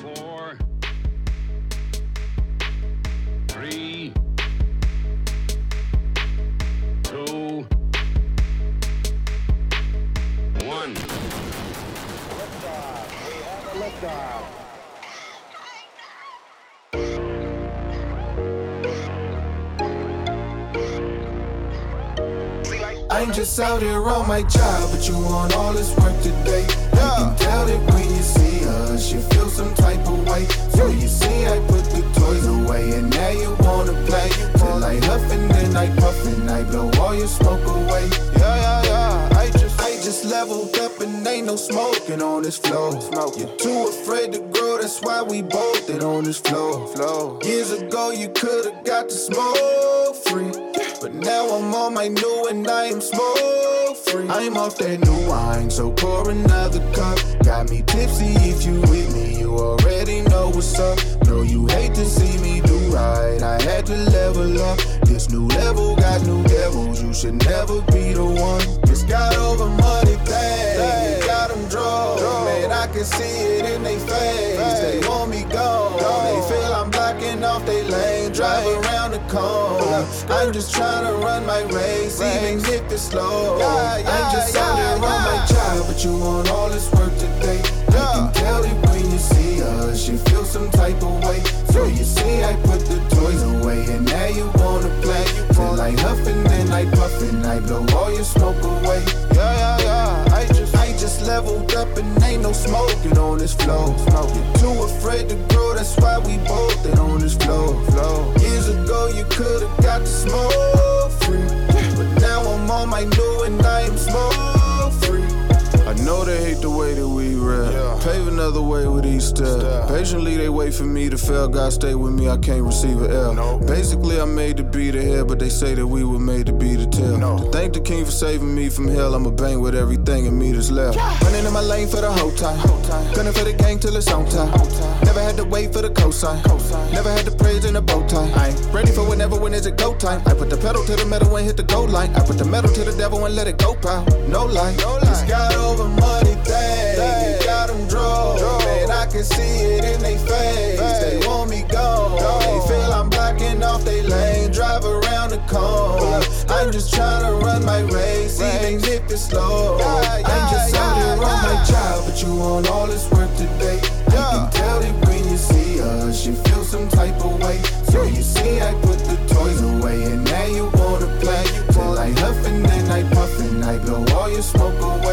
four, three, two, one. I'm just out here on my job, but you want all this work today. You can tell it when you see us, you feel some type of way. So you see, I put the toys away, and now you wanna play. Till I huffing, then I puffing, I blow all your smoke away. Yeah, yeah, yeah. I just, I just leveled up, and ain't no smoking on this floor. You're too afraid to grow, that's why we bolted on this floor. Flow. Years ago, you could've got the smoke free. But now I'm on my new and I am smoke free. I'm off that new wine, so pour another cup. Got me tipsy if you with me, you already know what's up. Know you hate to see me do right, I had to level up. This new level got new devils, you should never be the one. Just got over money thing, got them drugs. Man, I can see it in they face. They want me gone, they feel they lane, drive around the cone. I'm just trying to run my race, even if it's slow. I'm just out here on my job, but you want all this work today. You can tell it when you see us, you feel some type of way. So you see, I put the toys away, and now you wanna play. Till I huffing, then I puffing, I blow all your smoke away. Yeah, yeah, yeah. I just, I just leveled up, and ain't no smoking on this floor. You're too afraid to grow, that's why step. Patiently they wait for me to fail. God stay with me, I can't receive an L. Basically, I'm made to be the head, but they say that we were made to be the tail. To thank the king for saving me from hell, I'ma bang with everything in me that's left. Running in my lane for the whole time. Gunning for the gang till it's on time. Never had to wait for the cosign. Never had to praise in a bow tie. I ain't ready for whenever when is it go time. I put the pedal to the metal and hit the goal line. I put the metal to the devil and let it go pow. No lie. No lie. Just got over money thing. You got them drugs. Man, I can see it in they face. They want me gone. They feel I'm blocking off they lane. Drive around the cone. I'm just trying to run my race, even if it's slow. I'm just out here on my job, but you want all this work today. You can tell it when you see us, you feel some type of way. So you see, I put the toys away, and now you wanna play. Till I huffing, then I puffing, I blow all your smoke away.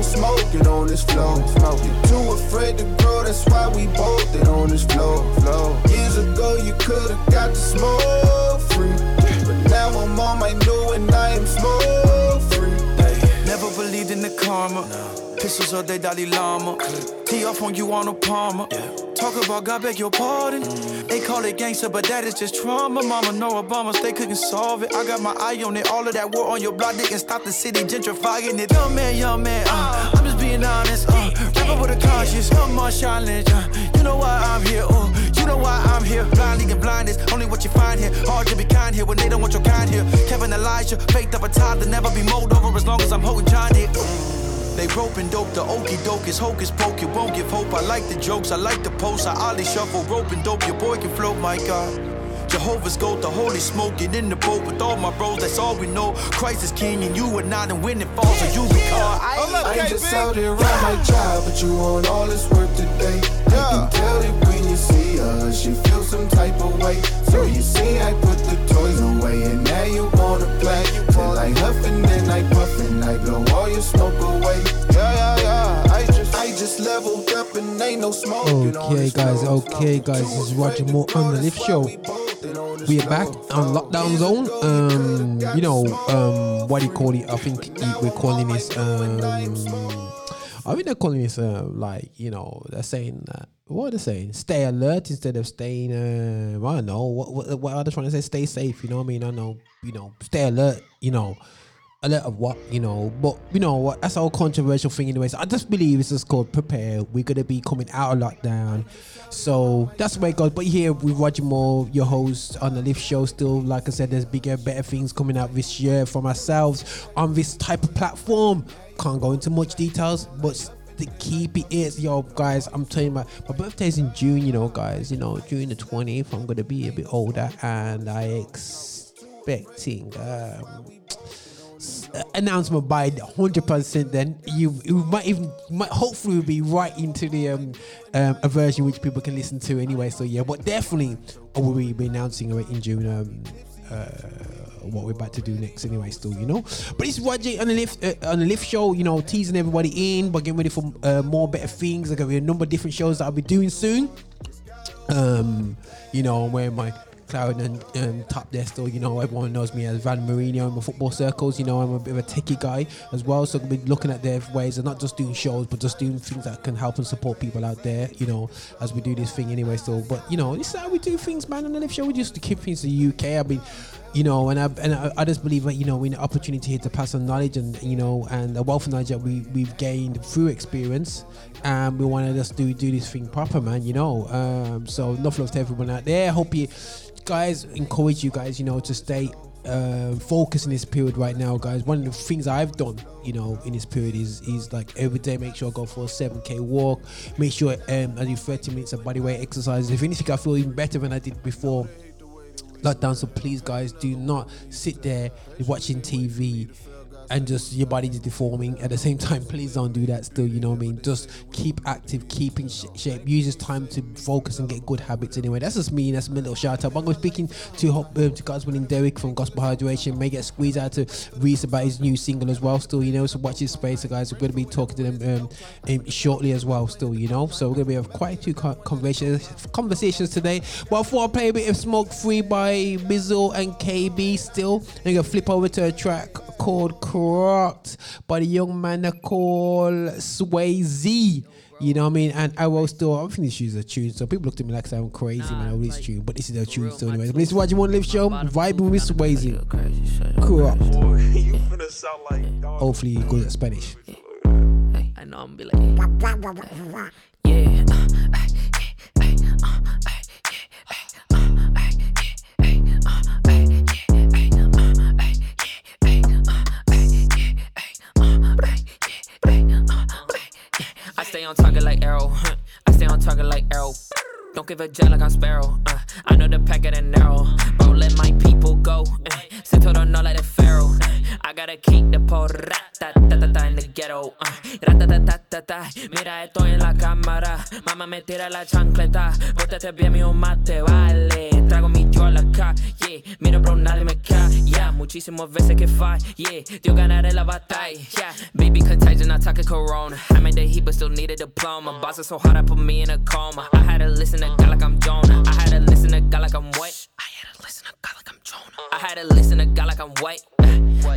Ain't no smoking on this floor. You're too afraid to grow, that's why we bolted on this floor. Years ago, you could've got the smoke free, but now I'm on my new, and I am smoke free. Never believed in the karma. Pistols all day, Dalai Lama. Tee off on you on a Palmer. Talk about God, beg your pardon. They call it gangster, but that is just trauma. Mama, no Obamas, they couldn't solve it. I got my eye on it. All of that war on your block didn't stop the city gentrifying it. Young man, young man, uh, I'm just being honest. Uh, rapper with a conscience, young more challenge. Uh, you know why I'm here. Uh, you know why I'm here. Blind leading blindness, only what you find here. Hard to be kind here when they don't want your kind here. Kevin Elijah, faked up a to never be molded over as long as I'm holding John Dick. They roping dope, the okey doke is hocus pocus. Won't give hope. I like the jokes, I like the posts. I ollie shuffle, roping dope. Your boy can float, my God. Jehovah's goat, the holy smoking in the boat with all my bros. That's all we know. Christ is king, and you are not, and when it falls, so you be called. I'm just out here on my job, but you want all this work today. You can tell it when you see us, you feel some type of way. So you see, I put the toys away, and now you wanna play. I huffing, then I puffing, I blow all your smoke away. Yeah, yeah, yeah. I just, I just leveled up, and ain't no Okay, guys. Okay, guys. This is Roger Moore on the Lift Show. We are back on lockdown zone. Um, you know, um, what do you call it? I think we're calling this. Um, I think they're calling this uh, like you know they're saying uh, what are they saying? Stay alert instead of staying. Uh, I don't know what, what what are they trying to say? Stay safe. You know what I mean? I know. You know, stay alert. You know. a lot of what you know, but you know what? That's our controversial thing, anyways. I just believe it's just called prepare. We're gonna be coming out of lockdown, so that's where it goes. But here with Roger Moore, your host on the Lift Show, still like I said, there's bigger, better things coming out this year from ourselves on this type of platform. Can't go into much details, but the keep it is, yo, guys. I'm telling you, my, my birthday's in June, you know, guys. You know, June the 20th. I'm gonna be a bit older, and I expecting. Um, announcement by 100% then you, you might even might hopefully be right into the um, um, a version which people can listen to anyway so yeah but definitely we'll be announcing it in june um, uh, what we're about to do next anyway still you know but it's Roger on the lift uh, on the lift show you know teasing everybody in but getting ready for uh, more better things there gonna be a number of different shows that i'll be doing soon um you know i'm wearing my cloud and um, top there still. You know, everyone knows me as Van Marino in the football circles. You know, I'm a bit of a techie guy as well. So I'll be looking at their ways of not just doing shows, but just doing things that can help and support people out there. You know, as we do this thing anyway. So, but you know, this is how we do things, man. On the Lift Show, we just to keep things in the UK. I mean you know, and I and I, I, just believe that you know we're an opportunity here to pass on knowledge and you know and a wealth of knowledge that we we've gained through experience, and we want to just do do this thing proper, man. You know, um, so enough love to everyone out there. Hope you guys encourage you guys, you know, to stay uh, focused in this period right now, guys. One of the things I've done, you know, in this period is is like every day make sure I go for a 7k walk. Make sure um, I do 30 minutes of body weight exercises. If anything, I feel even better than I did before lockdown. So please, guys, do not sit there watching TV and just your body is deforming at the same time please don't do that still you know what i mean? Just keep active keep in sh- shape. Use this time to focus and get good habits anyway. That's just me that's my little shout out. I'm going to be speaking to god's winning derek from gospel hydration. May get squeezed out to reese about his new single as well still you know so watch his space guys. We're going to be talking to them um, um, shortly as well still you know? So we're going to be have quite a few conversations conversations today. But before i play a bit of smoke free by bizzle and kb still. I'm going to flip over to a track called Corrupt by the young man called Swaizy. You know what I mean? And I was still, I think these tunes are tuned. So people look at me like I'm crazy, man. All these tunes, but this is their tune still, anyways. But this is what you want to Lift Show, vibing with Swaizy. Corrupt. Hopefully, you're good at Spanish. I know I'm be like, yeah. Like arrow. I stay on target like arrow. Don't give a jet like I'm sparrow. Uh, I know the packet and narrow. Bro, let my people go. Uh, Sit don't like the pharaoh. I gotta keep the po ta ta ta in the ghetto. Uh, ta ta ta ta. Mira, estoy en la cámara. Mamá me tira la chancleta. Bótate bien, mi mate, vale. Trago mi yo a la yeah. Mira, bro, nadie me cae, yeah. Muchísimas veces que fall, yeah. Dios ganaré la batalla, yeah. Baby contagion, not talking corona. I made the heat, but still need a diploma. Boss is so hard, I put me in a coma. I had to listen to God like I'm Jonah. I had to listen to God like I'm white. I had to listen to God like I'm Jonah. I had to listen to God like I'm white.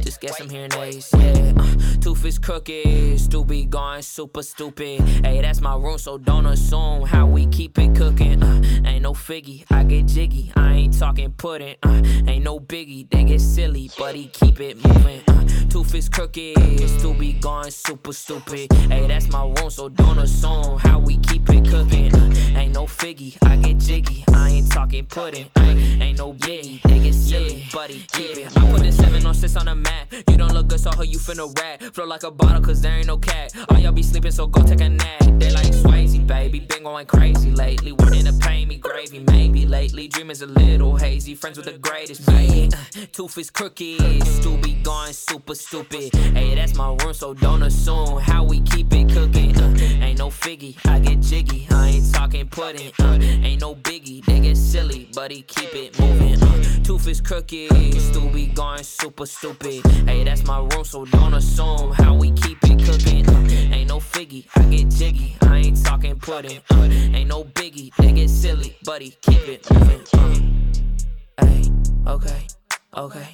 Just get some hearing aids, yeah. Uh, tooth is crooked, stupid, going super stupid. Hey, that's my room, so don't assume how we keep it cooking. Uh, ain't no figgy, I get jiggy. I ain't talking pudding. Uh, ain't no biggie, they get silly, but he keep it moving. Uh, tooth is crooked, stupid, going super stupid. Hey, that's my room, so don't assume how we keep it cooking. Ain't no figgy, I get jiggy. I ain't talking pudding. Uh, ain't no biggie, they get silly, he keep it. I put a seven on six on the mat. You don't look good, so how you finna rap? Flow like a bottle, cause there ain't no cat. All y'all be sleeping, so go take a nap. They like Swaizy, baby. Been going crazy lately. Wanting to pay me gravy, maybe lately. Dream is a little hazy. Friends with the greatest, baby. Tooth is crooked. Still be going super stupid. Hey, that's my room, so don't assume how we keep it cooking. Uh, ain't no figgy, I get jiggy. I ain't talking pudding. Uh, ain't no biggie, they get silly, he keep it moving. Uh, tooth is crooked. Still be going super stupid. Hey, that's my room, so don't assume how we keep it cooking. Uh, ain't no figgy, I get jiggy. I ain't talking pudding. Uh, ain't no biggie, they get silly, buddy. Keep it moving. Uh, hey, okay, okay.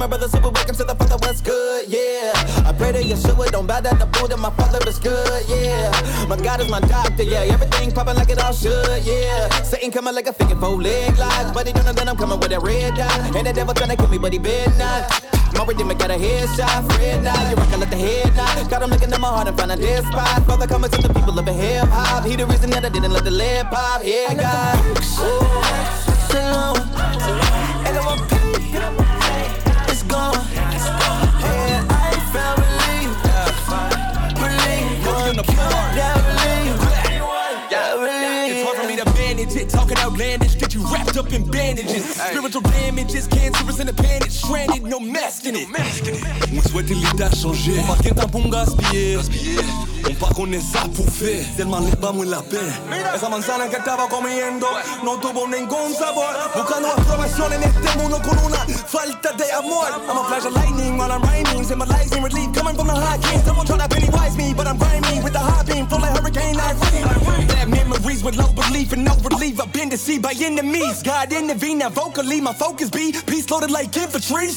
my brother, super welcome to the father, what's good, yeah. I pray that Yeshua don't bow down the food that my father is good, yeah. My God is my doctor, yeah. Everything popping like it all should, yeah. Satan coming like a figure four leg lies, but he don't know that I'm coming with that red dot. And the devil trying to kill me, but he been not. My redeemer got a headshot, Fred now, you rockin' like the head now. Got him looking at my heart and find a dead spot. Father coming to the people of a hip hop. He the reason that I didn't let the lead pop, yeah, God. Ooh, Shalom. And I'm a Yeah, relief. Yeah. It's hard for me to manage it. Talking outlandish, get you wrapped up in bandages. Spiritual damages, cancerous in the panic, stranded, no mask in it. On souhaite l'état changer. On marque un bon gaspillé. On part con esa pufe. Tellement les bas, la paix. Esa manzana que estaba comiendo no tuvo ningún sabor. Buscando aprobación en este mundo con una falta de amor. I'm a flash of lightning while I'm rhyming. Symbolizing relief coming from the high king. Someone try to pennywise me, but I'm rhyming with the high beam. Flow like hurricane Irene. Bad memories with low belief and no relief. I've been deceived by enemies. God intervene now vocally. My focus be peace loaded like infantry.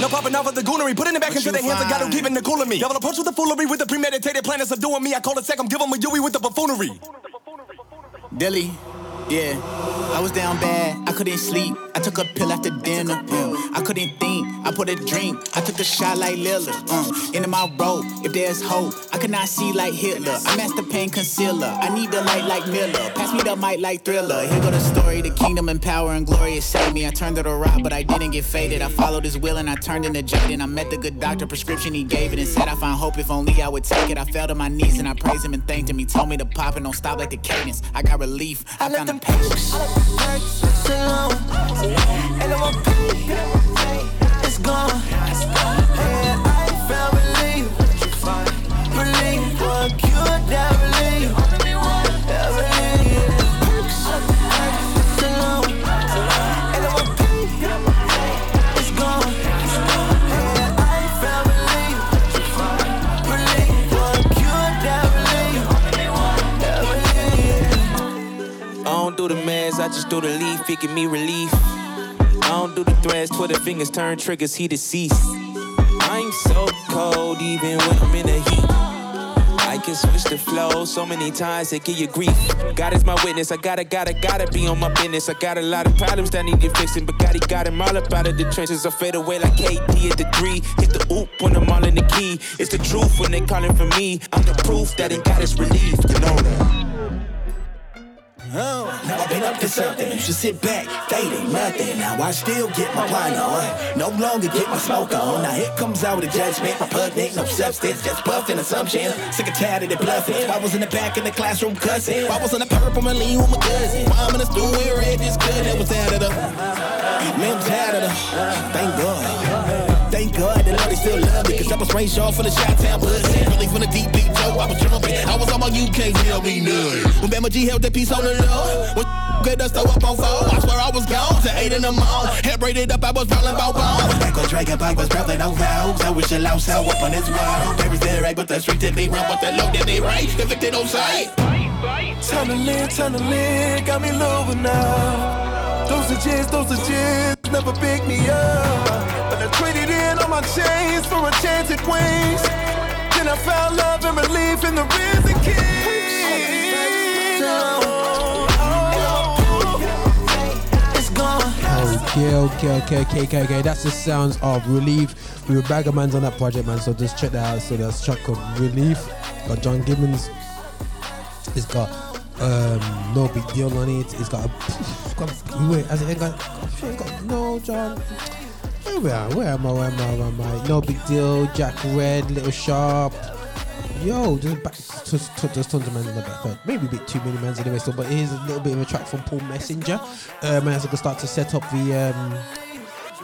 No popping off of the goonery. Putting it back into the hands of God who keeping the cool of me. Devil approach with the foolery with the premeditated plan of subduing me. I call it second. Give him a Yui with the buffoonery. Dilly, yeah. I was down bad, I couldn't sleep. I took a pill after dinner. Yeah. I couldn't think, I put a drink. I took a shot like Lillard. Uh, into my road, if there's hope, I cannot see like Hitler. I master pain concealer. I need the light like Miller. Pass me the mic like Thriller. Here go the story, the kingdom and power and glory it saved me. I turned to the rock, but I didn't get faded. I followed his will and I turned into Jaden. I met the good doctor, prescription he gave it and said I find hope if only I would take it. I fell to my knees and I praised him and thanked him. He told me to pop and don't stop like the cadence. I got relief. I, found Shalom. Oh, and I'm a it's gone. I just do the leaf, it give me relief. I don't do the threads, Twitter fingers turn triggers, he deceased. I'm so cold, even when I'm in the heat. I can switch the flow so many times it give you grief. God is my witness, I gotta, gotta, gotta be on my business. I got a lot of problems that need fixing, but God, he got him all up out of the trenches. I fade away like KD at the three. Hit the oop when I'm all in the key. It's the truth when they calling for me. I'm the proof that it got us relief. You know that. Oh, now I've been up to something. You should sit back, fading nothing. Now I still get my wine on. No longer get my smoke on. Now here comes out with a judgment. Repugnant, no substance, just puffing assumption. Sick and tired of bluffing. I was in the back in the classroom cussing. I was in the purple and lean with my cousin. Mom in the stool, we were at this good. It was out of the. Limbs out of the. Thank God. Still love me. Cause I was raised off for the shot town pussy. Really from the deep, deep Joe, I was jumping. I was on my UK, tell me nothing. When Bama G held that piece on the low. When get us throw up on four, I swear I was gone to eight in the morning. Hair braided up, I was rolling bow bow. I was back on Dragon Bike, was traveling on vows. I wish a louse out up on this wall. There is their right, but the street did they run, but the low that they right. Convicted on sight. Time to live, time to live, got me lower now. Those are gins, those are gins, never pick me up. But I all my chains for at wings. Then I found love and relief in the risen king. Okay, okay, okay, okay, okay, okay. That's the sounds of Relief. We were bagger mans on that project, man. So just check that out. So there's track called Relief. Got John Givez. It's got um, nobigdyl on it. It's got a it's got, wait, has it got, it's got no John. Where am I? Where am I? Where am I? Where am I? nobigdyl. Jack Red, Lil Sharp. Yo, just back to just tons of men in the back. Maybe a bit too many mans anyway. So, but here's a little bit of a track from Paul Messenger. Um, as I can start to set up the um,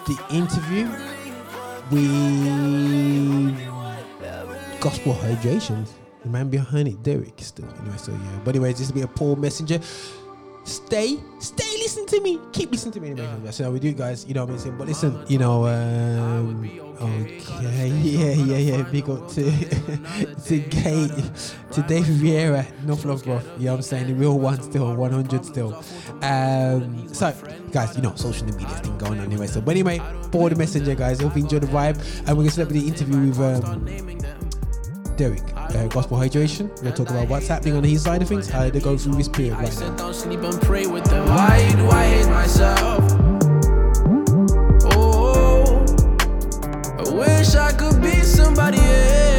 the interview, we gospel hydrations. The man behind it, Derek, still. Anyway, so yeah. But anyways, this will be a Paul Messenger stay, stay, listen to me, keep listening to me. Anyway, that's how we do, guys. You know what I'm saying? But listen, you know, um, okay, yeah, yeah, yeah. Big up to to Gate, to David Vieira, North Love, bro. You know what I'm saying? The real one still, 100 still. Um, so, guys, you know, social media thing going on anyway. So, but anyway, for the messenger, guys, hope you enjoy the vibe, and we're gonna up the interview with um, Derek, uh, Gospel Hydration. We're gonna talk about what's happening on his side of things, how they go through this period right now. Don't sleep and pray with them. Why do I hate myself? Oh, I wish I could be somebody else.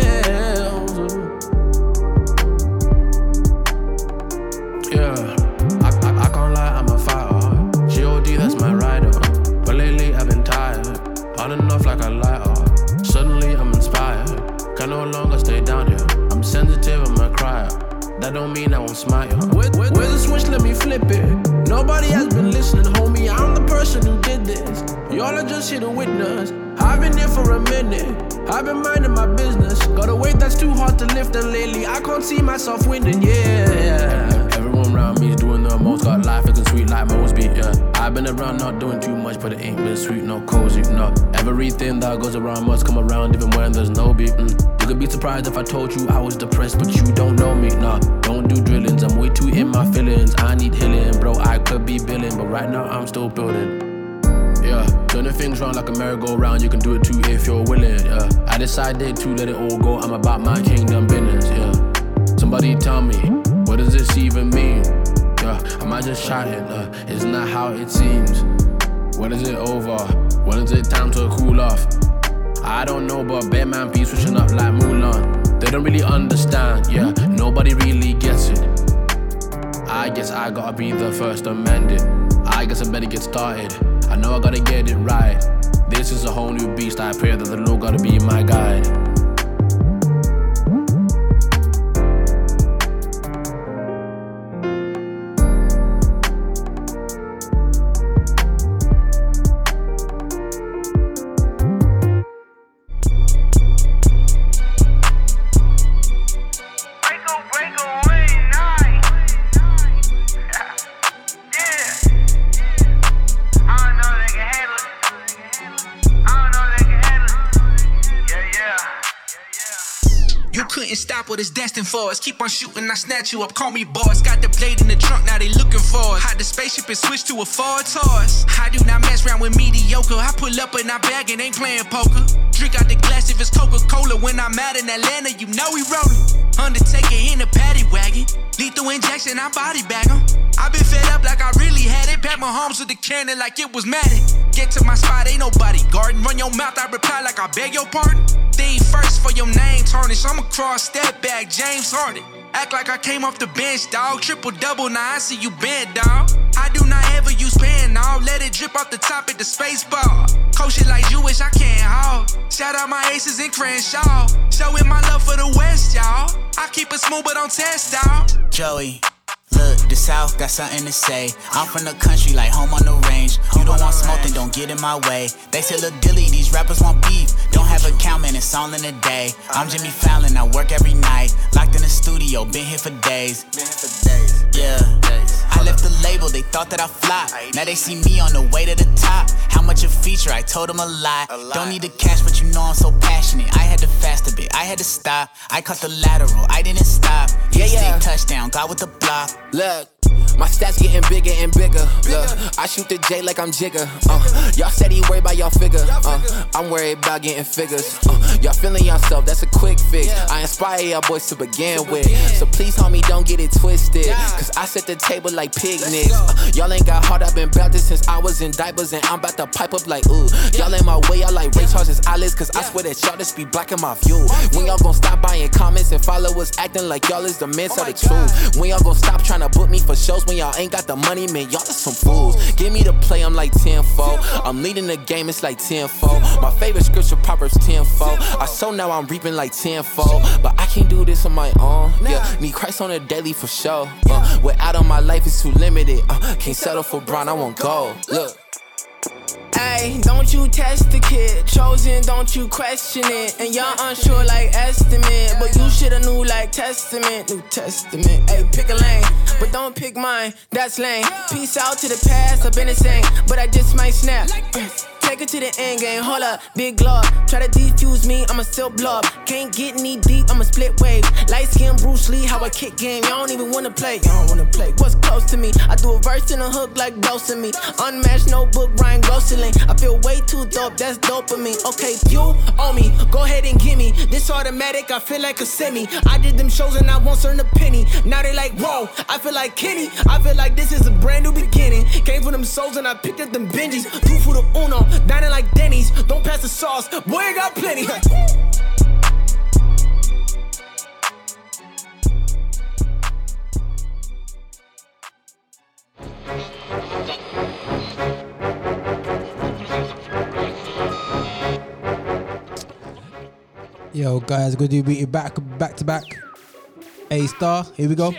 That don't mean I won't smile. Where's the switch? Let me flip it. Nobody has been listening, homie. I'm the person who did this. Y'all are just here to witness. I've been here for a minute. I've been minding my business. Got a weight that's too hard to lift, and lately I can't see myself winning. Yeah. Everyone around me is doing the most. Got life looking sweet like Mosby. Yeah. I've been around not doing too much, but it ain't been sweet, no cozy. No. Everything that goes around must come around, even when there's no beat. Mm. You could be surprised if I told you I was depressed, but you don't know me. Nah, don't do drillings. I'm way too in my feelings. I need healing, bro. I could be billing, but right now I'm still building. Yeah, turning things round like a merry-go-round. You can do it too if you're willing. Yeah, I decided to let it all go. I'm about my kingdom business. Yeah, somebody tell me what does this even mean? Am I just chatting? Uh, isn't that how it seems? When is it over? When is it time to cool off? I don't know, but bear man be switching up like Mulan. They don't really understand. Yeah, nobody really gets it. I guess I gotta be the first to mend it. I guess I better get started. I know I gotta get it right. This is a whole new beast. I pray that the Lord gotta be my guide. What it's destined for us. Keep on shooting, I snatch you up. Call me boss. Got the blade in the trunk, now they looking for us. Hide the spaceship and switch to a Ford Taurus. I do not mess around with mediocre. I pull up and I bag and ain't playing poker. Drink out the glass if it's Coca Cola. When I'm out in Atlanta, you know we rollin'. Undertaker in a paddy wagon. Lethal injection, I body bag 'em. I been fed up like I really had it. Pat my homes with the cannon like it was Madden. Get to my spot, ain't nobody guarding. Run your mouth, I reply like I beg your pardon. Thing first for your name tarnish. I'm a cross that back, James Harden. Act like I came off the bench, dog. Triple double, now I see you bent, dog. I do not ever use pen, dog. Let it drip off the top at the space bar. Coach it like you wish I can't haul. Shout out my aces and Crenshaw. Showing my love for the West, y'all. I keep it smooth, but don't test, dog. Joey. Look, the South got something to say. I'm from the country, like home on the range. You don't want smoke, then don't get in my way. They say, look, Dilly, these rappers want beef. Don't have a count, man, it's all in a day. I'm Jimmy Fallon, I work every night. Locked in the studio, been here for days. Yeah. I left the label, they thought that I flopped. Now they see me on the way to the top. How much a feature? I told them a lie. Don't need the cash, but you know I'm so passionate. I had to fast a bit, I had to stop. I caught the lateral, I didn't stop. Yeah, yeah. Touchdown, got with the block. Look. My stats getting bigger and bigger. Look, I shoot the J like I'm Jigger. Uh, y'all said he worried about y'all figure. Uh, I'm worried about getting figures. Uh, y'all feeling yourself, that's a quick fix. I inspire y'all boys to begin with. So please, homie, don't get it twisted. Cause I set the table like picnics. Uh, y'all ain't got hard, I've been this since I was in diapers. And I'm about to pipe up like, ooh. Y'all in my way, y'all like Ray Charles' eyelids. Cause I swear that y'all just be blocking my view. When y'all gon' stop buying comments and followers acting like y'all is the men of the truth. When y'all gon' stop trying to book me for shows when y'all ain't got the money, man, y'all just some fools. Give me the play, I'm like 10 I'm leading the game, it's like 10 My favorite scripture, Proverbs 10 I so now I'm reaping like 10 But I can't do this on my own. Yeah, need Christ on a daily for sure. Uh, without on my life is too limited. Uh, can't settle for Brown, I want gold. Look. Hey, don't you test the kid. Chosen, don't you question it. And y'all unsure like estimate, but you shoulda knew like testament, New Testament. Hey, pick a lane, but don't pick mine. That's lame. Peace out to the past, I've been insane, but I just might snap. Take it to the end game, hold up, big glove. Try to defuse me, I'ma still blob. Can't get knee deep, I'ma split wave. Light skin Bruce Lee, how I kick game. Y'all don't even wanna play, y'all don't wanna play. What's close to me? I do a verse and a hook like dosing me. Unmatched notebook, Ryan Gosling. I feel way too dope, that's dopamine. Okay, fuel on me, go ahead and give me. This automatic, I feel like a semi. I did them shows and I won't earn a penny. Now they like, whoa, I feel like Kenny. I feel like this is a brand new beginning. Came from them souls and I picked up them Benjis. Two for the uno, dining like Denny's. Don't pass the sauce, boy, I got plenty. Yo, guys, good to be back, back to back. A star, here we go.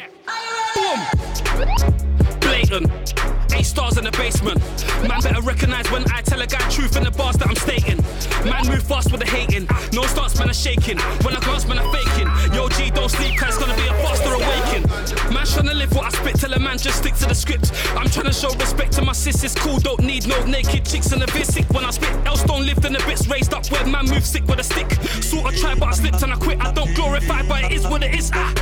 blatant. Stars in the basement. Man better recognize when I tell a guy truth in the bars that I'm stating. Man move fast with the hating. No starts, man, are shaking. When I glance, man, I'm faking. Yo, G, don't sleep, cause it's gonna be a faster awaken. Man, tryna live what I spit, tell a man just stick to the script. I'm tryna show respect to my sis, it's cool, don't need no naked chicks in the vis sick. When I spit, else don't live in the bits raised up where man move sick with a stick. Sort of try, but I slipped and I quit. I don't glorify, but it is what it is. Ah,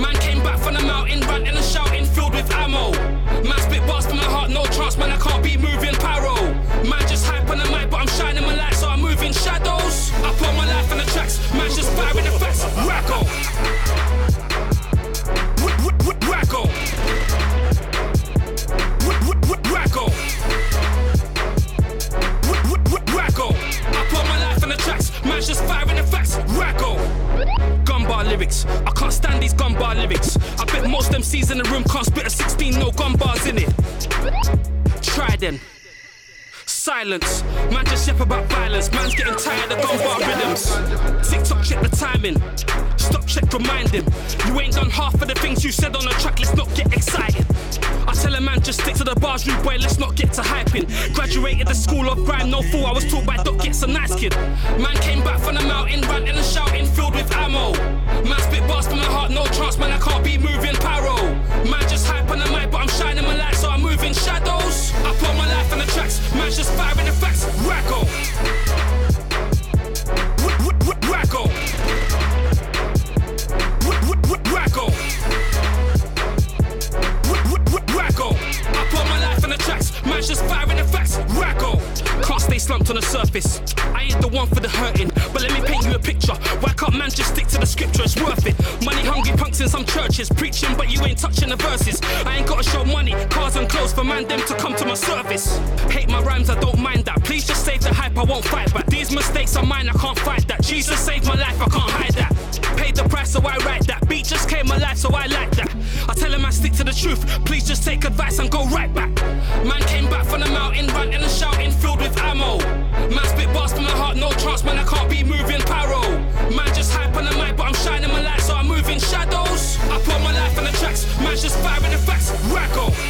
man came back from the mountain, ranting and shouting, filled with ammo. Man spit bars from my heart, no chance, man, I can't be moving pyro. Man just hype on the mic, but I'm shining my light, so I'm moving shadows. I put my life in the tracks, man just firing the facts. I put my life in the tracks, man just firing bar lyrics, I can't stand these gun bar lyrics. I bet most MCs in the room can't spit a 16, no gun bars in it. Try then. Silence, man just yap about violence. Man's getting tired of gun bar rhythms. TikTok check the timing. Stop check, remind him. You ain't done half of the things you said on the track, let's not get excited. I tell a man just stick to the bars, rude boy, let's not get to hyping. Graduated the school of grime, no fool, I was taught by Doc Gets a nice kid. Man came back from the mountain, ranting and shouting, with ammo. Man spit bars from my heart, no chance, man, I can't be moving pyro. Man just hype on the mic, but I'm shining my light, so I'm moving shadows. I put my life in the tracks, man's just firing the facts. Racko. Racko. I put my life in the tracks, man's just firing the facts. Racko. Can't stay slumped on the surface. I ain't the one for the hurting, but let me paint you a picture. Why can't man just stick to the scripture? It's worth it. Money hungry punks in some churches preaching, but you ain't touching the verses. I ain't gotta show money, cars and clothes for man them to come to my service. Hate my rhymes, I don't mind that. Please just save the hype, I won't fight back. These mistakes are mine, I can't fight that. Jesus saved my life, I can't hide that. Paid the price, so I write that. Beat just came alive, so I like that. I tell him I stick to the truth. Please just take advice and go right back. Man came back from the mountain, ranting and shouting, filled with ammo. Man spit bars from the heart, no chance, man, I can't be moving pyro. Man just hype on the mic, but I'm shining my light, so I'm moving shadows. I put my life on the tracks, man's just firing the facts. Racko.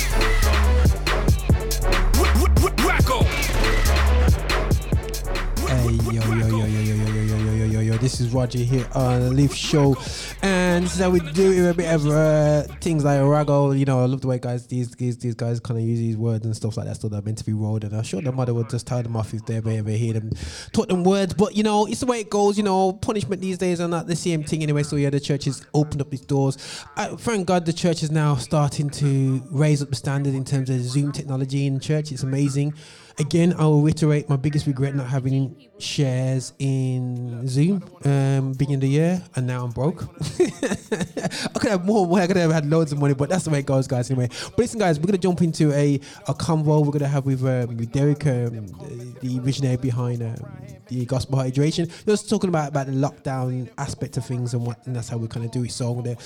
This is Roger here on the Lift Show. And this is how we do a bit of uh, things like Rago. You know, I love the way guys, these these, these guys kind of use these words and stuff like that, so they're meant to be rolled. And I'm sure the mother would just tell them off if they ever, ever hear them taught them words. But, you know, it's the way it goes. You know, punishment these days are not the same thing anyway. So, yeah, the church has opened up its doors. Uh, thank God the church is now starting to raise up the standard in terms of Zoom technology in church. It's amazing. Again, I will reiterate my biggest regret not having shares in Zoom um, beginning of the year, and now I'm broke. I could have more. I could have had loads of money, but that's the way it goes, guys. Anyway, but listen, guys, we're gonna jump into a a convo. We're gonna have with um, with Derek, um, the, the visionary behind um, the gospel hydration. Just talking about about the lockdown aspect of things and what, and that's how we kind of do it. So I'm gonna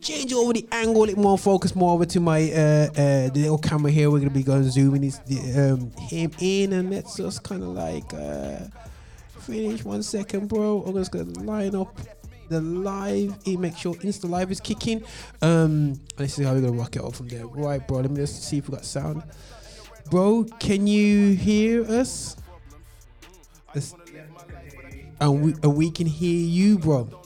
change over the angle, it more focus more over to my uh, uh, the little camera here. We're gonna be going zooming this um, him in, and let's just kind of like uh, finish one second, bro. I'm just gonna line up the live. eh, Make sure Insta Live is kicking. Um, this is how we're gonna rock it up from there. Right, bro. Let me just see if we got sound. Bro, can you hear us? Let's, and we and we can hear you, bro.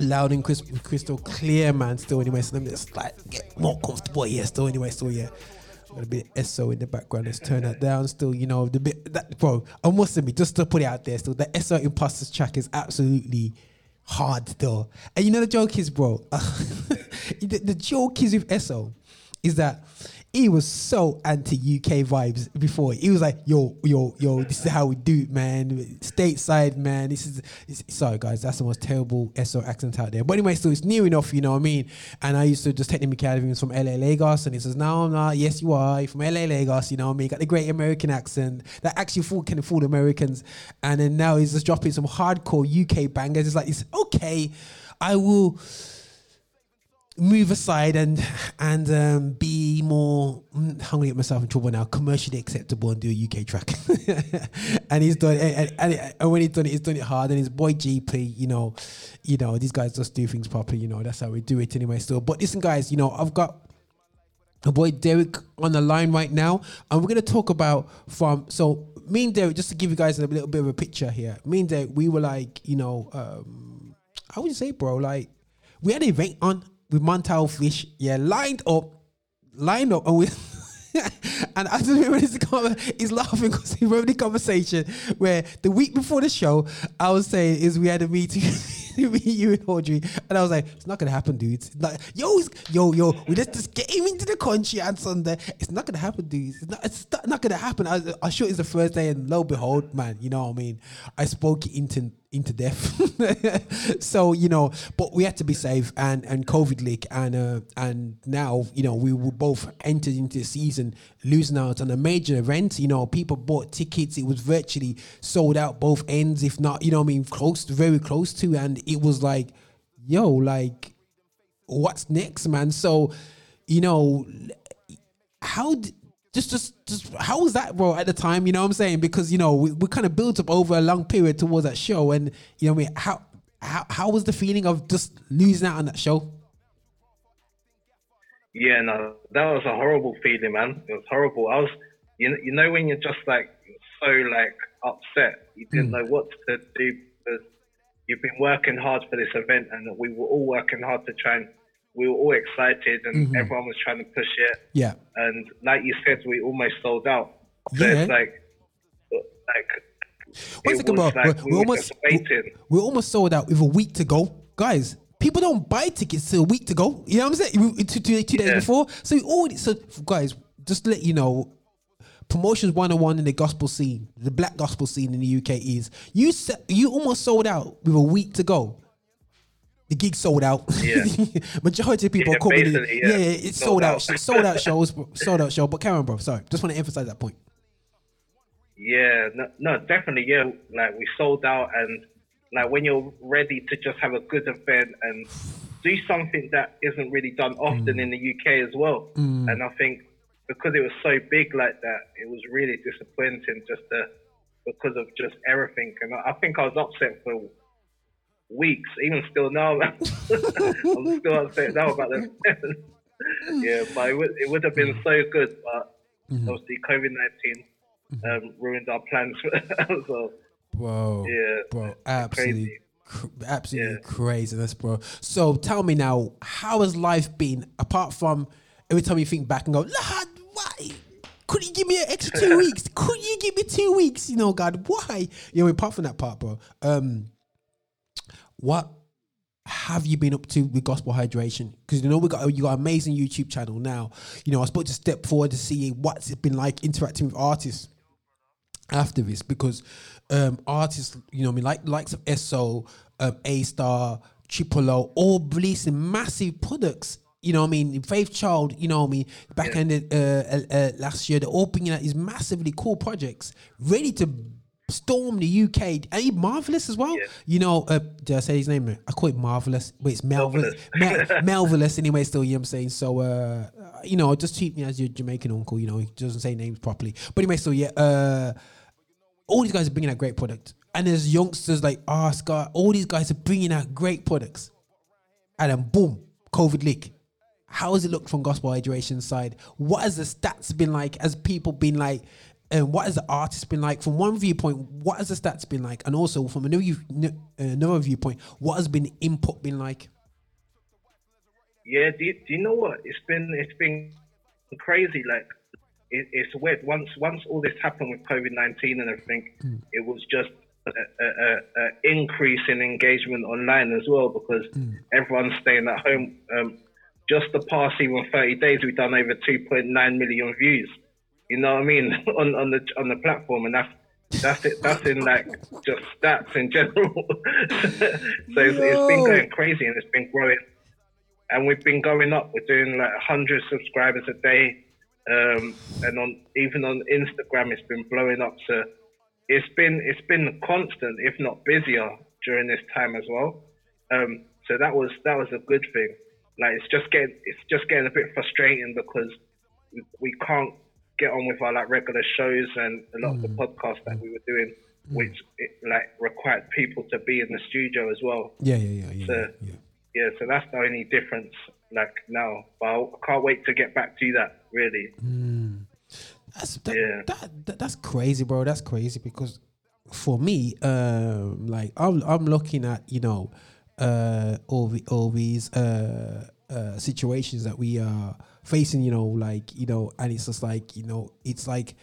Loud and crisp, crystal clear, man. Still, anyway. So let me just like get more comfortable. Yeah, still, anyway. Still, yeah. Got a bit of SO in the background. Let's turn that down. Still, you know, the bit that bro. I must admit, just to put it out there, still, the SO imposters track is absolutely hard though. And you know the joke is, bro. the, the joke is with SO is that he was so anti UK vibes before. He was like, yo, yo, yo, this is how we do it, man. Stateside, man. This is, this, sorry, guys, that's the most terrible SO accent out there. But anyway, so it's near enough, you know what I mean? And I used to just take the mick out of him from LA Lagos. And he says, no, no, yes, you are. You're from LA Lagos, you know what I mean? Got the great American accent that actually fool, can fool Americans. And then now he's just dropping some hardcore UK bangers. It's like, it's okay, I will move aside and and um, be more mm, I'm gonna get myself in trouble now commercially acceptable and do a UK track. And he's done and, and, and when he's done it he's done it hard and his boy GP you know you know these guys just do things properly you know that's how we do it anyway still. But listen guys you know I've got a boy Derek on the line right now and we're gonna talk about from so me and Derek just to give you guys a little bit of a picture here me and Derek we were like you know um how would you say bro like we had an event on with mantel Fish, yeah, lined up, lined up, and we. and this comment, he's laughing because he remember the conversation where the week before the show, I was saying is we had a meeting you and Audrey, and I was like, it's not gonna happen, dude. It's like, yo, yo, yo, we just just get him into the country on Sunday. It's not gonna happen, dude. It's not, it's not, not gonna happen. I, I sure it's the first day, and lo and behold, man, you know what I mean. I spoke into into death. so you know, but we had to be safe and and COVID leak and uh, and now you know we were both entered into the season losing out on a major event. You know, people bought tickets. It was virtually sold out both ends, if not you know I mean close, very close to, and it was like, yo, like, what's next, man? So, you know, how. D- just, just, just, how was that, bro, at the time? You know what I'm saying? Because you know we, we kind of built up over a long period towards that show, and you know, I mean, how, how, how was the feeling of just losing out on that show? Yeah, no, that was a horrible feeling, man. It was horrible. I was, you know, you know when you're just like so like upset, you didn't Hmm. know what to do because you've been working hard for this event, and we were all working hard to try and we were all excited, and Mhm. everyone was trying to push it. Yeah. And like you said, we almost sold out. So Yeah. it's like, like One second, bro. like we're, we we're almost we're almost sold out with a week to go, guys. People don't buy tickets till a week to go. You know what I'm saying? Two, two, two days Yeah. before. So we already. So guys, just to let you know, promotions 101 in the gospel scene, the black gospel scene in the UK is you. You almost sold out with a week to go. The gig sold out. Yeah. Majority of people Yeah, are coming in. Yeah, yeah. it's Sold sold out. out. sold out shows. Sold out show. But Karen, bro, sorry, just want to emphasize that point. Yeah, no, no, definitely. Yeah, like we sold out, and like when you're ready to just have a good event and do something that isn't really done often in the UK as well. Mm. And I think because it was so big like that, it was really disappointing just to, because of just everything. And I I think I was upset for weeks, even still now. I'm still upset now about the yeah, but it would, it would have been so good, but Mhm. obviously COVID 19 um, ruined our plans. so, Bro, Yeah, bro, absolutely, cr- absolutely craziness, bro. So tell me now, how has life been apart from every time you think back and go, Lord, why couldn't you give me an extra two weeks? Couldn't you give me two weeks? You know, God, why? You know, apart from that part, bro. Um, what have you been up to with gospel hydration? Because you know we got you got an amazing YouTube channel now. You know, I was supposed to step forward to see what's it been like interacting with artists after this because um artists, you know, I mean, like likes of SO, um, A Star, Triple O, all releasing massive products. You know what I mean? Faith Child, you know what I mean? Back in the, uh, uh, uh, last year, they're all bringing out these massively cool projects ready to storm the UK. And he marvelous as well. You know, uh, did I say his name? I call it marvelous, but it's marvelous. Ma- anyway. Still, you know what I'm saying. So, uh, you know, just treat me as your Jamaican uncle. You know, he doesn't say names properly. But anyway, so yeah, uh, all these guys are bringing out great product, and there's youngsters like Oscar. All these guys are bringing out great products, and then boom, COVID leak. How has it looked from gospel hydration side? What has the stats been like? Has people been like, and what has the artist been like? From one viewpoint, what has the stats been like? And also from another, view- uh, another viewpoint, what has been input been like? Yeah, do you, do you know what? It's been it's been crazy. Like it, it's weird. Once once all this happened with COVID nineteen and everything, hmm. it was just a, a, a, increase in engagement online as well because hmm. everyone's staying at home. Um, just the past even thirty days, we've done over two point nine million views. You know what I mean on on the on the platform, and that's that's it. That's in like just stats in general. so it's, it's been going crazy and it's been growing and we've been going up. We're doing like 100 subscribers a day, um, and on even on Instagram, it's been blowing up. So it's been it's been constant, if not busier, during this time as well. Um, so that was that was a good thing. Like it's just getting it's just getting a bit frustrating because we, we can't get on with our like regular shows and a lot of the podcasts that we were doing, which it, like required people to be in the studio as well. Yeah, yeah, yeah, yeah. So, yeah, so that's the only difference, like now. But I can't wait to get back to that. Really. That's that, that, that that's crazy, bro. That's crazy because for me, um, like I'm I'm looking at you know, uh, all the, all these uh, uh situations that we are facing, you know, like you know, and it's just like you know, it's like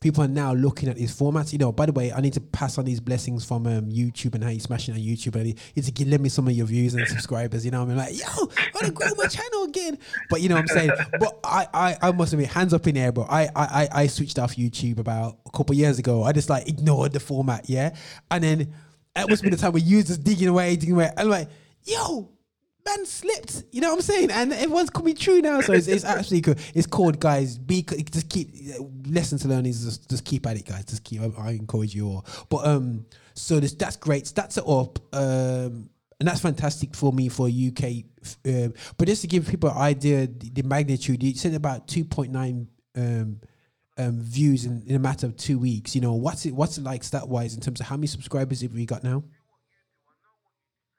people are now looking at these formats. You know, by the way, I need to pass on these blessings from um, YouTube and how you smashing on YouTube. And you need to give, me some of your views and subscribers. You know, what I mean, like, yo, I want to grow my channel again. But you know what I'm saying. But I, I, I must admit, hands up in air, bro. I, I, I, I switched off YouTube about a couple years ago. I just like ignored the format, yeah. And then that must be the time where you just digging away, digging away. I'm like, yo, man slipped. You know what I'm saying? And everyone's coming true now. So it's, it's actually good. It's called, guys. Be just keep lesson to learn is just, just keep at it, guys. Just keep. I, I encourage you all. But um, so this that's great. Stats it up. Um, and that's fantastic for me for UK. Um, but just to give people an idea, the, the magnitude. You said about two point nine. Um, um, views in, in a matter of two weeks. You know, what's it what's it like stat wise in terms of how many subscribers have we got now?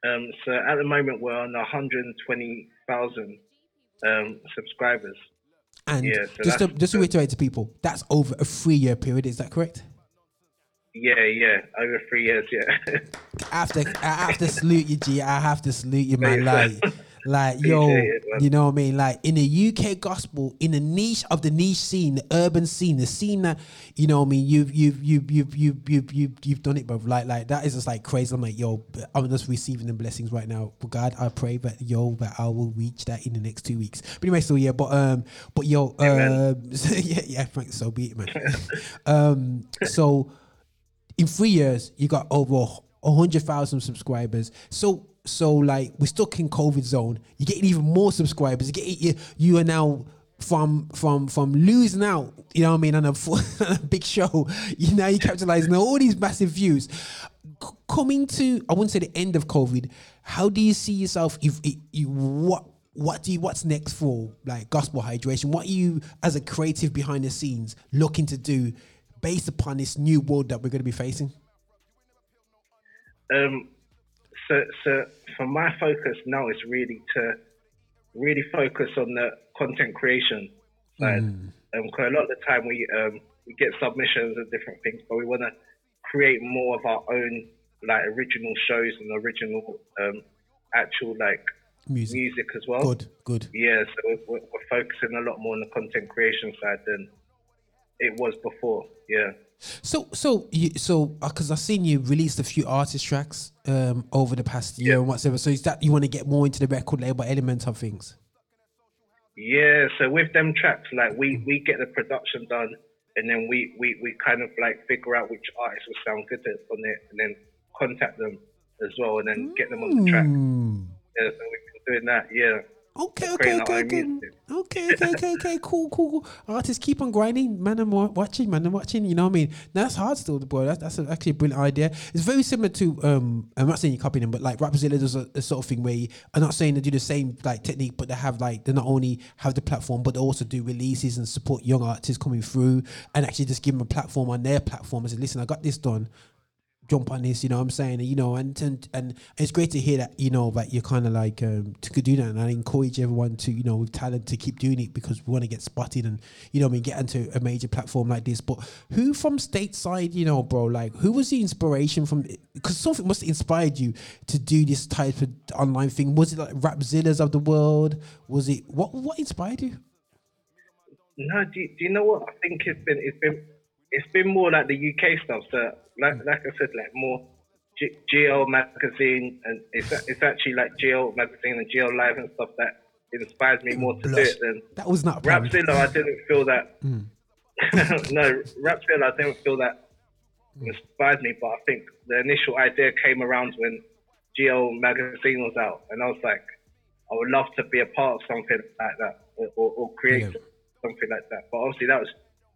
Um, so at the moment we're on 120,000 um, subscribers. And yeah, so just to, just to reiterate to people, that's over a three year period. Is that correct? yeah, yeah, over three years, yeah. I have to, I have to salute you, G. I have to salute you, man. Like. Like, yo, it, you know what I mean? Like, in the UK gospel, in the niche of the niche scene, the urban scene, the scene that, you know what I mean? You've, you've, you've, you've, you've, you've, you've, you've done it, bro. Like, like that is just like crazy. I'm like, yo, I'm just receiving the blessings right now. But God, I pray that yo, that I will reach that in the next two weeks. But anyway, so yeah, but um, but yo, um, yeah, yeah, thanks. So be it, man. um, so in three years, you got over a hundred thousand subscribers. So so like we're stuck in COVID zone. You're getting even more subscribers. You get you, you are now from from from losing out. You know what I mean on a, on a big show. You now you're capitalizing on all these massive views. C- coming to I wouldn't say the end of COVID. How do you see yourself? If you, you what what do you what's next for like gospel hydration? What are you as a creative behind the scenes looking to do based upon this new world that we're going to be facing? Um, so, so for my focus now is really to really focus on the content creation side. Um, 'cause a lot of the time we um, we get submissions and different things, but we want to create more of our own like original shows and original um, actual like Music. music as well. Good, good. Yeah, so we're we're focusing a lot more on the content creation side than it was before. Yeah. So, so, you, so, because I've seen you released a few artist tracks um, over the past year and whatever. So, is that you want to get more into the record label element of things? Yeah, so with them tracks, like we we get the production done, and then we we we kind of like figure out which artists will sound good on it, and then contact them as well, and then get them on the track. Yeah, so we've been doing that. Yeah. Okay, okay, okay, okay. Okay, okay, okay, okay, cool, cool, cool. Artists keep on grinding, man. I'm watching, man. I'm watching. You know what I mean? That's hard still, boy. That's that's actually a brilliant idea. It's very similar to um. I'm not saying you're copying them, but like Rapzilla does a, a sort of thing where you, I'm not saying they do the same like technique, but they have like they not only have the platform, but they also do releases and support young artists coming through, and actually just give them a platform on their platform and say, listen, I got this done jump on this. You know what I'm saying? You know, and and, and it's great to hear that. You know, that you're kind of like um, to do that, and I encourage everyone to you know with talent to keep doing it because we want to get spotted and you know I mean get into a major platform like this. But who from stateside, you know, bro, like who was the inspiration from? Because something must have inspired you to do this type of online thing. Was it like Rapzillas of the world? Was it what what inspired you? No, do do you know what? I think it's been it's been it's been more like the UK stuff. So like like I said, like more G- GL magazine, and it's it's actually like GL magazine and GL live and stuff that inspires me more to do it than That was not. Rapzilla. I didn't feel that. Mm. no, Rapzilla. I didn't feel that inspired me, but I think the initial idea came around when GL magazine was out, and I was like, I would love to be a part of something like that, or, or, or create something like that. But obviously, that was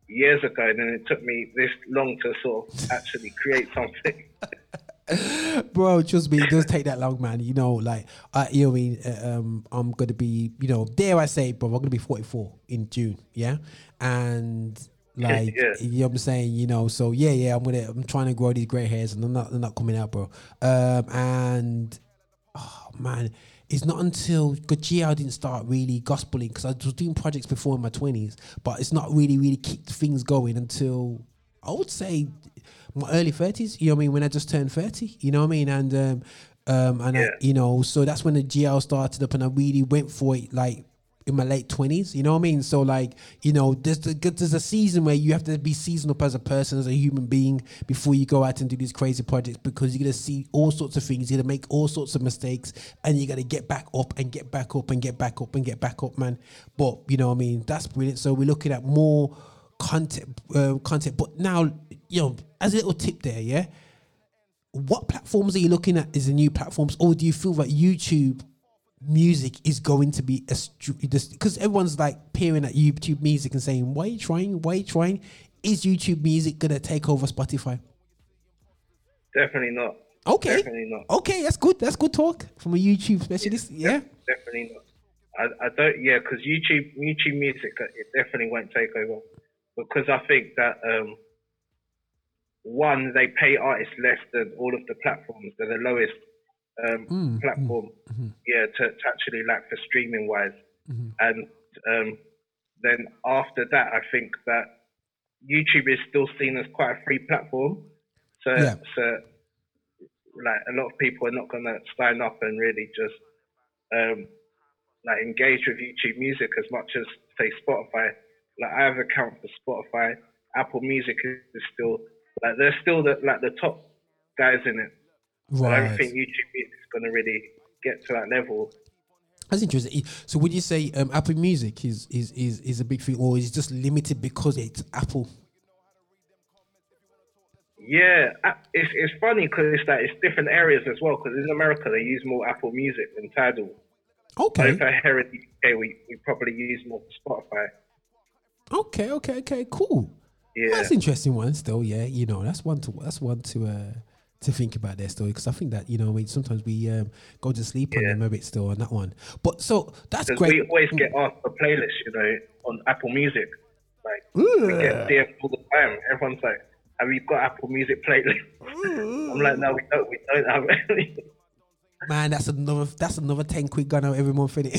years ago, and then it took me this long to sort of actually create something. bro trust me it does take that long man. You know like uh, you know i mean? Uh, um i'm gonna be you know dare i say bro i'm gonna be 44 in june yeah? And like Yeah. you know what i'm saying? You know so yeah yeah i'm gonna i'm trying to grow these gray hairs and they're not they're not coming out bro. Um and oh man it's not until because GL didn't start really gospeling because I was doing projects before in my 20s, but it's not really, really kicked things going until I would say my early 30s, you know what I mean, when I just turned 30, you know what I mean? And, um, um, and I, you know, so that's when the GL started up and I really went for it like in my late 20s, you know what I mean? So, like, you know, there's, the, there's a season where you have to be seasoned up as a person, as a human being before you go out and do these crazy projects because you're going to see all sorts of things, you're going to make all sorts of mistakes and you got to get back up and get back up and get back up and get back up, man. But, you know what I mean? That's brilliant. So, we're looking at more content, uh, content. But now, you know, as a little tip there, yeah, what platforms are you looking at Is the new platforms, or do you feel that YouTube music is going to be a because everyone's like peering at YouTube music and saying, "Why are you trying? Why are you trying?" Is YouTube music gonna take over Spotify? Definitely not. Okay. Definitely not. Okay, that's good. That's good talk from a YouTube specialist. Yeah. Definitely not. I, I don't. Yeah, because YouTube YouTube music uh, it definitely won't take over because I think that um, one they pay artists less than all of the platforms. They're the lowest um, Mm, platform. Yeah, to, to actually like for streaming wise, and um, then after that, I think that YouTube is still seen as quite a free platform. So, Yeah. so like a lot of people are not gonna sign up and really just um, like engage with YouTube Music as much as say Spotify. Like I have an account for Spotify. Apple Music is is still like they're still the like the top guys in it. So I don't think YouTube is gonna really get to that level. That's interesting. So, would you say um, Apple Music is, is is is a big thing, or is it just limited because it's Apple? Yeah, it's it's funny because it's like it's different areas as well. Because in America they use more Apple Music than Tidal. Okay. Over here in the UK we, we probably use more Spotify. Okay, okay, okay, cool. Yeah. that's interesting one. Still, yeah, you know, that's one to that's one to uh to think about there story because I think that you know, I mean, sometimes we um go to sleep on them a bit still on that one. But so that's great. we always get asked for playlists, you know, on Apple Music. Like we get DMs all the time. Everyone's like, "Have you got Apple Music playlist?" I'm like, "No, we don't. We don't have any." Man, that's another that's another ten quid gone out every month, innit?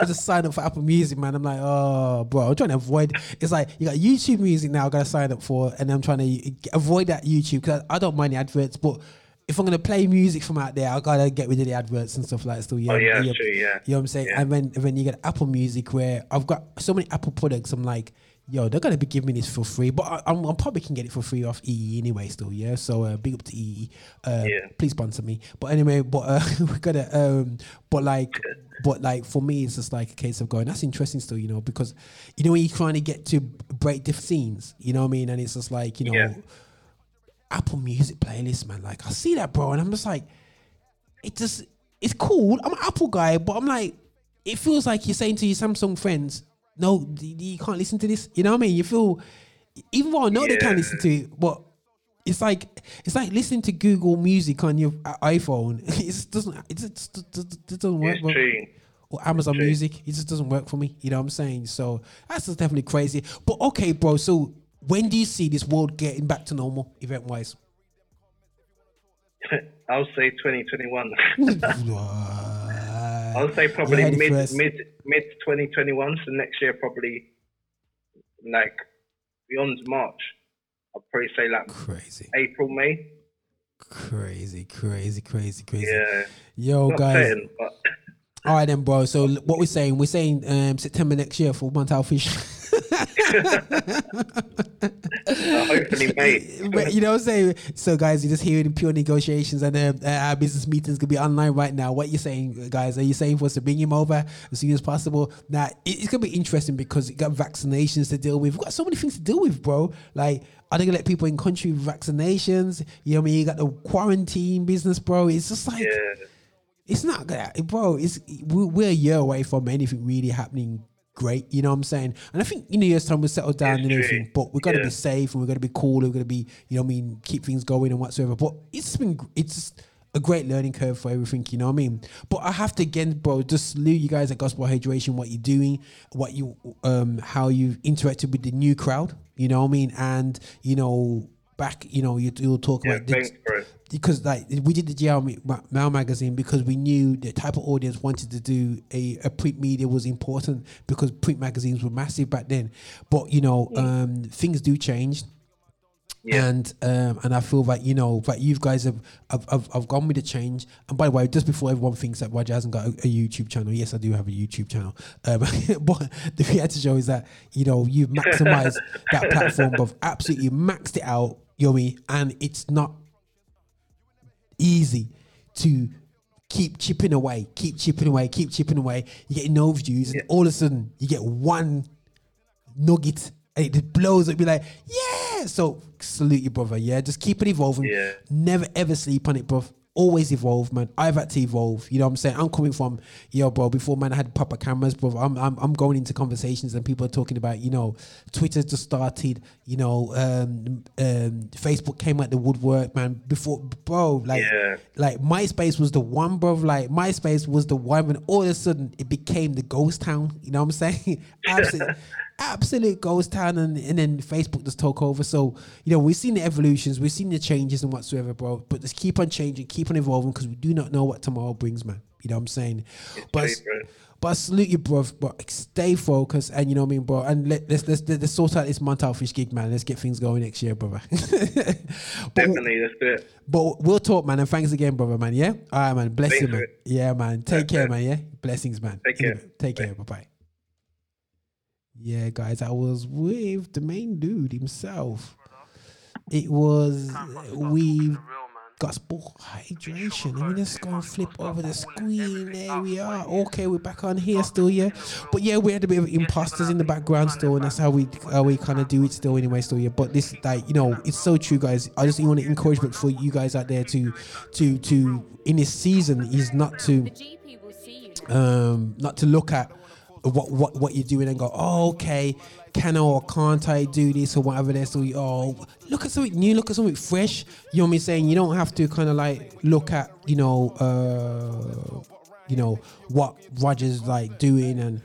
just sign up for Apple Music, man. I'm like, oh, bro, I'm trying to avoid. It's like you got YouTube Music now. I gotta sign up for, and I'm trying to avoid that YouTube because I don't mind the adverts, but if I'm gonna play music from out there, I gotta get rid of the adverts and stuff like that. Still, yeah, Oh, yeah, that's true, yeah. You know what I'm saying? Yeah. And then and then you get Apple Music, where I've got so many Apple products. I'm like, yo, they're gonna be giving me this for free, but I, I'm, I probably can get it for free off EE anyway. Still, yeah. So uh, big up to EE. Uh, Yeah. Please sponsor me. But anyway, but uh, we gotta. Um, but like, but like for me, it's just like a case of going. That's interesting, still, you know, because you know when you're trying to get to break different scenes, you know what I mean, and it's just like you know. Yeah. Apple Music playlist, man. Like I see that, bro, and I'm just like, it just it's cool. I'm an Apple guy, but I'm like, it feels like you're saying to your Samsung friends, no, you can't listen to this. You know what I mean? You feel, even though I know they can't listen to it, but it's like it's like listening to Google Music on your iPhone. It just doesn't. It just, it just- it doesn't work. Or Amazon. Music, it just doesn't work for me. You know what I'm saying? So that's just definitely crazy. But okay, bro. So when do you see this world getting back to normal, event wise? I'll say 2021. I'll say probably mid first. mid mid 2021. So next year probably like beyond March. I'll probably say like crazy April May. Crazy, crazy, crazy, crazy. Yeah. Yo, Not guys. certain, but All right, then, bro. So what we're saying, we're saying um, September next year for Montal Fish. hopefully. But you know what I'm saying? So, guys, you're just hearing pure negotiations, and uh, uh, our business meetings could be online right now. What you're saying, guys? Are you saying for us to bring him over as soon as possible? Now, it's gonna be interesting because you got vaccinations to deal with. We've got so many things to deal with, bro. Like, are they gonna let people in country with vaccinations? You know what I mean? You got the quarantine business, bro. It's just like. It's not gonna, bro. It's we're a year away from anything really happening great. You know what I'm saying? And I think in a year's time we'll settle down and everything. But we're gonna Yeah. be safe and we're gonna be cool. and We're gonna be, you know, what I mean, keep things going and whatsoever. But it's been, it's a great learning curve for everything. You know what I mean? But I have to again, bro, just salute you guys at Gospel Hydration. What you're doing, what you, um, how you've interacted with the new crowd. You know what I mean? And you know. Back, you know, you, you'll talk Yeah, about this, because like we did the GL Mail magazine because we knew the type of audience wanted to do a, a print media was important because print magazines were massive back then. But you know, um, things do change. And um, and I feel that you know that you guys have have, have have gone with the change. And by the way, just before everyone thinks that Roger hasn't got a, a YouTube channel, yes, I do have a YouTube channel. Um, but the reality show is that you know you've maximized that platform, but absolutely maxed it out, Yomi, and it's not easy to keep chipping away, keep chipping away, keep chipping away. You get no views, and all of a sudden you get one nugget, and it just blows up. Be like, yeah. So salute you, brother. Yeah, just keep it evolving. Yeah. Never ever sleep on it, bro. Always evolve, man. I've had to evolve. You know what I'm saying? I'm coming from, yo, bro. Before, man, I had proper cameras, bro. I'm, I'm, I'm going into conversations and people are talking about, you know, Twitter's just started. You know, um, um, Facebook came out the woodwork, man. Before, bro, like, Yeah. like MySpace was the one, bro. Like MySpace was the one when all of a sudden it became the ghost town. You know what I'm saying? Absolute, absolute ghost town, and, and then Facebook just took over. So you know we've seen the evolutions, we've seen the changes and whatsoever, bro. But just keep on changing, keep on evolving because we do not know what tomorrow brings, man. You know what I'm saying? But but I salute you, bro. But stay focused, and you know what I mean, bro. And let, let's, let's let's sort out this Montal Fish gig, man. Let's get things going next year, brother. Definitely, let's do it. But we'll talk, man. And thanks again, brother, man. Yeah. All right, man. Bless Thanks you, man. Yeah, man. Take care, man. Yeah. Blessings, man. Take care. Take care. Bye bye. Yeah, guys, I was with the main dude himself. It was with gospel hydration. Let me just go and flip over the screen. There we are. Okay, we're back on here still, yeah. But yeah, we had a bit of imposters in the background still, and that's how we how we kind of do it still anyway, still, yeah. But this like, you know, it's so true, guys. I just want to encouragement for you guys out there to to to in this season is not to um not to look at what what what you're doing and go, oh, okay, can I or can't I do this or whatever they're so oh look at something new, look at something fresh. You know what I'm saying? You don't have to kind of like look at, you know, uh you know, what Roger's like doing and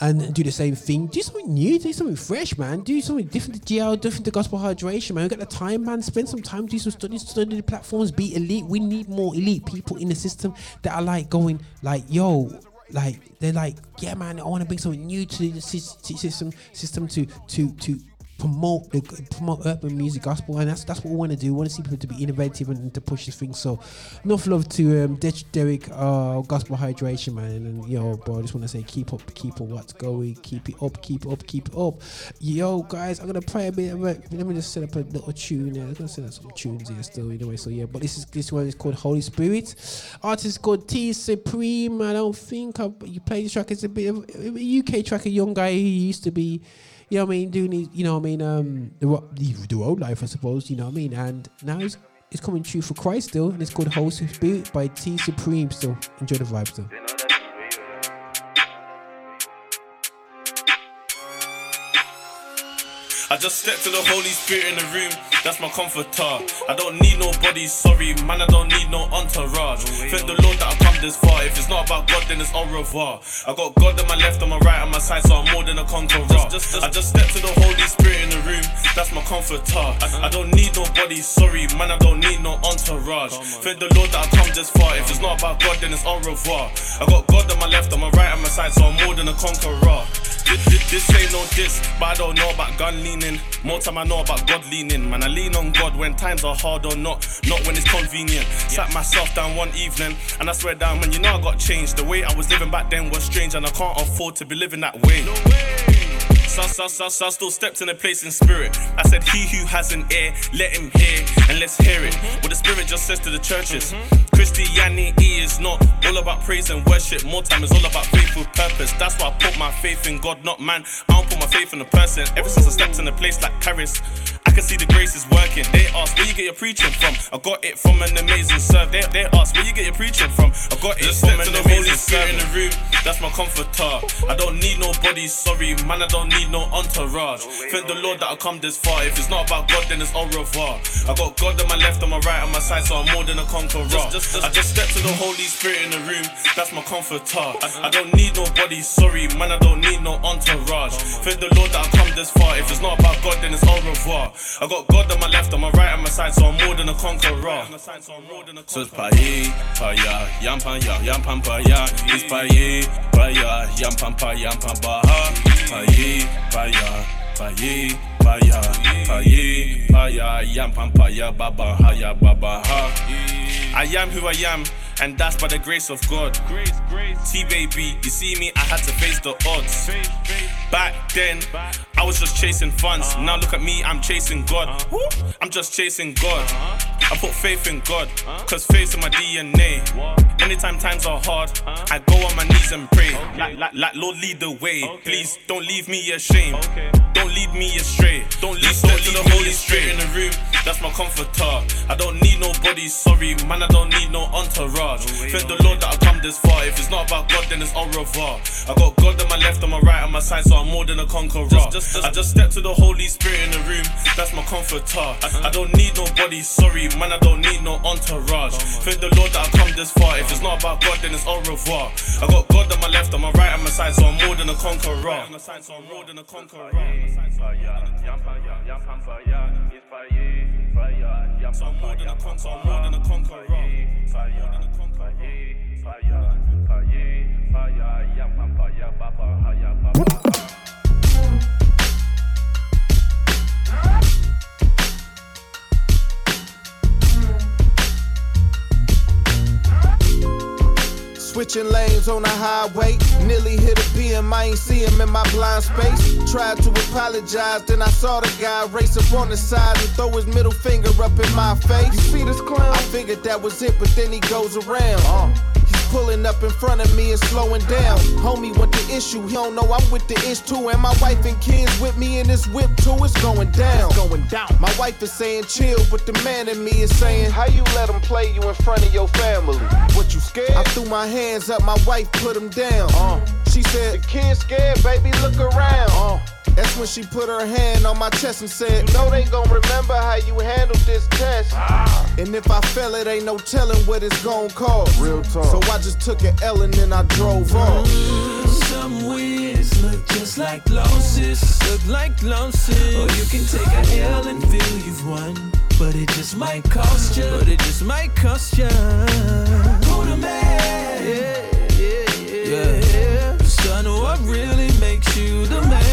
and do the same thing. Do something new, do something fresh, man. Do something different to GL, different to gospel hydration, man. We got the time, man. Spend some time, do some studies, study the platforms, be elite. We need more elite people in the system that are like going, like, yo, like they're like, yeah, man. I want to bring something new to the system, system to to to promote the promote urban music gospel, and that's that's what we want to do. We want to see people to be innovative and, to push this thing. So, enough love to um, Derek, uh, gospel hydration, man. And yo, bro, I just want to say, keep up, keep up, what's going, keep it up, keep up, keep it up. Yo, guys, I'm gonna play a bit of it. Let me just set up a little tune. Yeah, I'm gonna set up some tunes here still, anyway. So yeah, but this is this one is called Holy Spirit. Artist called Tee Supreme. I don't think I, you play this track. It's a bit of a UK track. A young guy who used to be you know what I mean, doing his, you know what I mean, um, the, the, old life, I suppose, you know what I mean, and now he's coming true for Christ still, and it's called Holy Spirit by Tee Supreme still. Enjoy the vibe still. I just stepped to the Holy Spirit in the room, that's my comforter. I don't need nobody, sorry, man, I don't need no entourage. Thank the Lord that I've come this far. If it's not about God, then it's au revoir. I got God on my left, on my right, on my side, so I'm more than a conqueror. Just, just, I just stepped to the Holy Spirit in the room, that's my comforter. I, I don't need nobody, sorry, man, I don't need no entourage. Thank the Lord that I've come this far. If it's not about God, then it's au revoir. I got God on my left, on my right, on my side, so I'm more than a conqueror. This, this, this ain't no diss, but I don't know about gun More time I know about God leaning. Man, I lean on God when times are hard or not, not when it's convenient. Sat myself down one evening, and I swear down, man, you know I got changed. The way I was living back then was strange, and I can't afford to be living that way. So, so, so, so I still stepped in a place in spirit. I said, He who has an ear, let him hear, and let's hear it. Mm-hmm. What the Spirit just says to the churches. Christianity is not all about praise and worship. More time is all about faithful purpose. That's why I put my faith in God, not man. I don't put my faith in a person. Ever since I stepped in a place like Paris, I can see the grace is working. They ask where you get your preaching from. I got it from an amazing serve. They, they ask where you get your preaching from. I got it Just from step an to the Holy amazing Spirit serve. in the room. That's my comforter. I don't need nobody, sorry, man. I don't need no entourage. Thank the Lord that I come this far. If it's not about God, then it's au revoir. I got God on my left, on my right, on my side, so I'm more than a conqueror. Just, just, I just stepped to the Holy Spirit in the room. That's my comforter. I, I don't need nobody, sorry, man. I don't need no entourage. Thank the Lord that I come this far. If it's not about God, then it's au revoir. I got God on my left, on my right, on my side, so I'm more than a conqueror. So it's paye, paya, yam paya, yam pam paya. It's paye, paya, yam pam paya, yam pam baha. Paye, paya, paye, paya, paye, paya, yam pam paya, baba haya, baba ha. I am who I am, and that's by the grace of God. T baby, you see me, I had to face the odds. Back then, I was just chasing funds. Uh-huh. Now look at me, I'm chasing God. Uh-huh. Woo, I'm just chasing God. Uh-huh. I put faith in God, cause faith's in my DNA. Anytime times are hard, I go on my knees and pray. Like, like, like Lord, lead the way. Please don't leave me ashamed. Don't lead me astray. Don't lead, don't lead the Holy Spirit in the room. That's my comforter. I don't need nobody, sorry, man. I don't need no entourage. Thank the Lord that I come this far. If it's not about God, then it's au revoir. I got God on my left, on my right, on my side, so I'm more than a conqueror. Just, just, I just stepped to the Holy Spirit in the room. That's my comforter. I, I don't need nobody, sorry, man. I don't need no entourage. Thank the Lord that I come this far. If it's not about God, then it's au revoir. I got God on my left, on my right, on my side, so I'm more than a conqueror. So I'm more than a conqueror. So I'm more than a conqueror. More than a conqueror. Switching lanes on the highway, nearly hit a BM, I ain't see him in my blind space. Tried to apologize, then I saw the guy race up on the side and throw his middle finger up in my face. You see this clown? I figured that was it, but then he goes around. Uh, pulling up in front of me and slowing down. Homie, what the issue? He don't know I'm with the ish too, and my wife and kids with me in this whip too. It's going down. It's going down. My wife is saying chill, but the man in me is saying, How you let him play you in front of your family? What you scared? I threw my hands up, my wife put him down. Uh, she said, The kid's scared, baby, look around. Uh, that's when she put her hand on my chest and said, You know they gon' remember how you handled this test. Ah. And if I fail, it ain't no telling what it's gon' cause. Real talk. So I just took an L and then I drove off. Mm, some wins look just like losses. Look like losses. Or you can take a L and feel you've won. But it just might cost you. But it just might cost you. Who the man? Yeah, yeah, yeah. yeah. Son, what really makes you the man?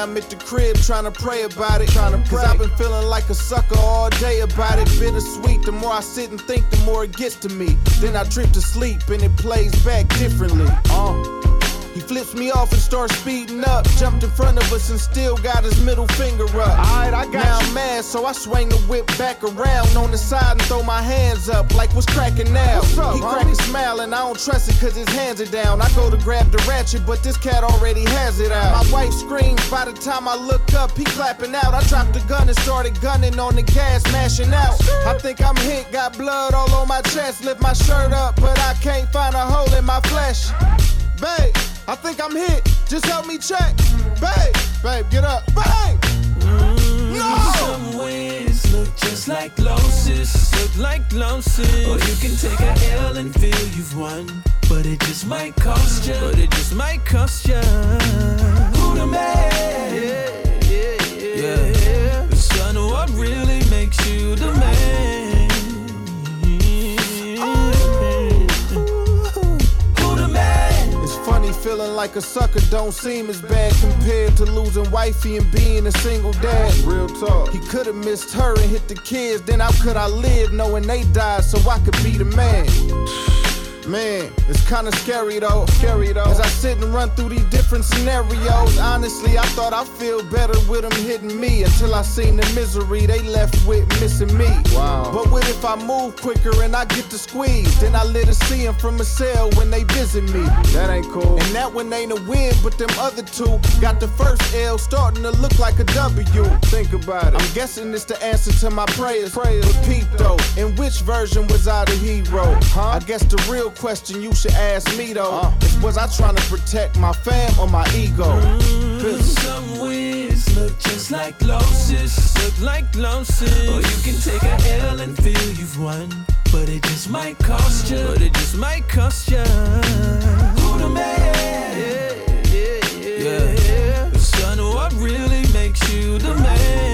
Now I'm at the crib trying to pray about it. Trying Cause I've been feeling like a sucker all day about it. Bittersweet, the more I sit and think, the more it gets to me. Then I trip to sleep and it plays back differently. Uh. He flips me off and starts speeding up. Jumped in front of us and still got his middle finger up. Alright, I got now I'm mad, so I swing the whip back around on the side and throw my hands up like what's cracking now. What's up, he crack a smile and I don't trust it cause his hands are down. I go to grab the ratchet, but this cat already has it out. My wife screams by the time I look up, he clapping out. I dropped the gun and started gunning on the gas, mashing out. I think I'm hit, got blood all on my chest. Lift my shirt up, but I can't find a hole in my flesh. Babe, I think I'm hit. Just help me check. Babe, babe, get up. Babe! Mm, no! Some wins look just like losses. Look like losses. Or you can take a L and feel you've won. But it just might cost you. But it just might cost you. Who the man? Yeah, yeah, yeah. yeah. The what really makes you the man? Like a sucker don't seem as bad compared to losing wifey and being a single dad. Real talk. He could have missed her and hit the kids, then how could I live knowing they died so I could be the man? Man, it's kinda scary though. Scary though. As I sit and run through these different scenarios, honestly, I thought I'd feel better with them hitting me until I seen the misery they left with missing me. Wow. But what if I move quicker and I get to squeeze? Then I let her see 'em from a cell when they visit me. That ain't cool. And that one ain't a win, but them other two got the first L starting to look like a W. Think about it. I'm guessing it's the answer to my prayers. prayers. But Pete though, in which version was I the hero? Huh? I guess the real question you should ask me though is was I trying to protect my fam or my ego? Mm-hmm. Cause Some wins look just like losses, look like losses. Or you can take a L and feel you've won, but it just might cost you. But it just might cost you. Who the man? Yeah, yeah, yeah. Son, what really makes you the man?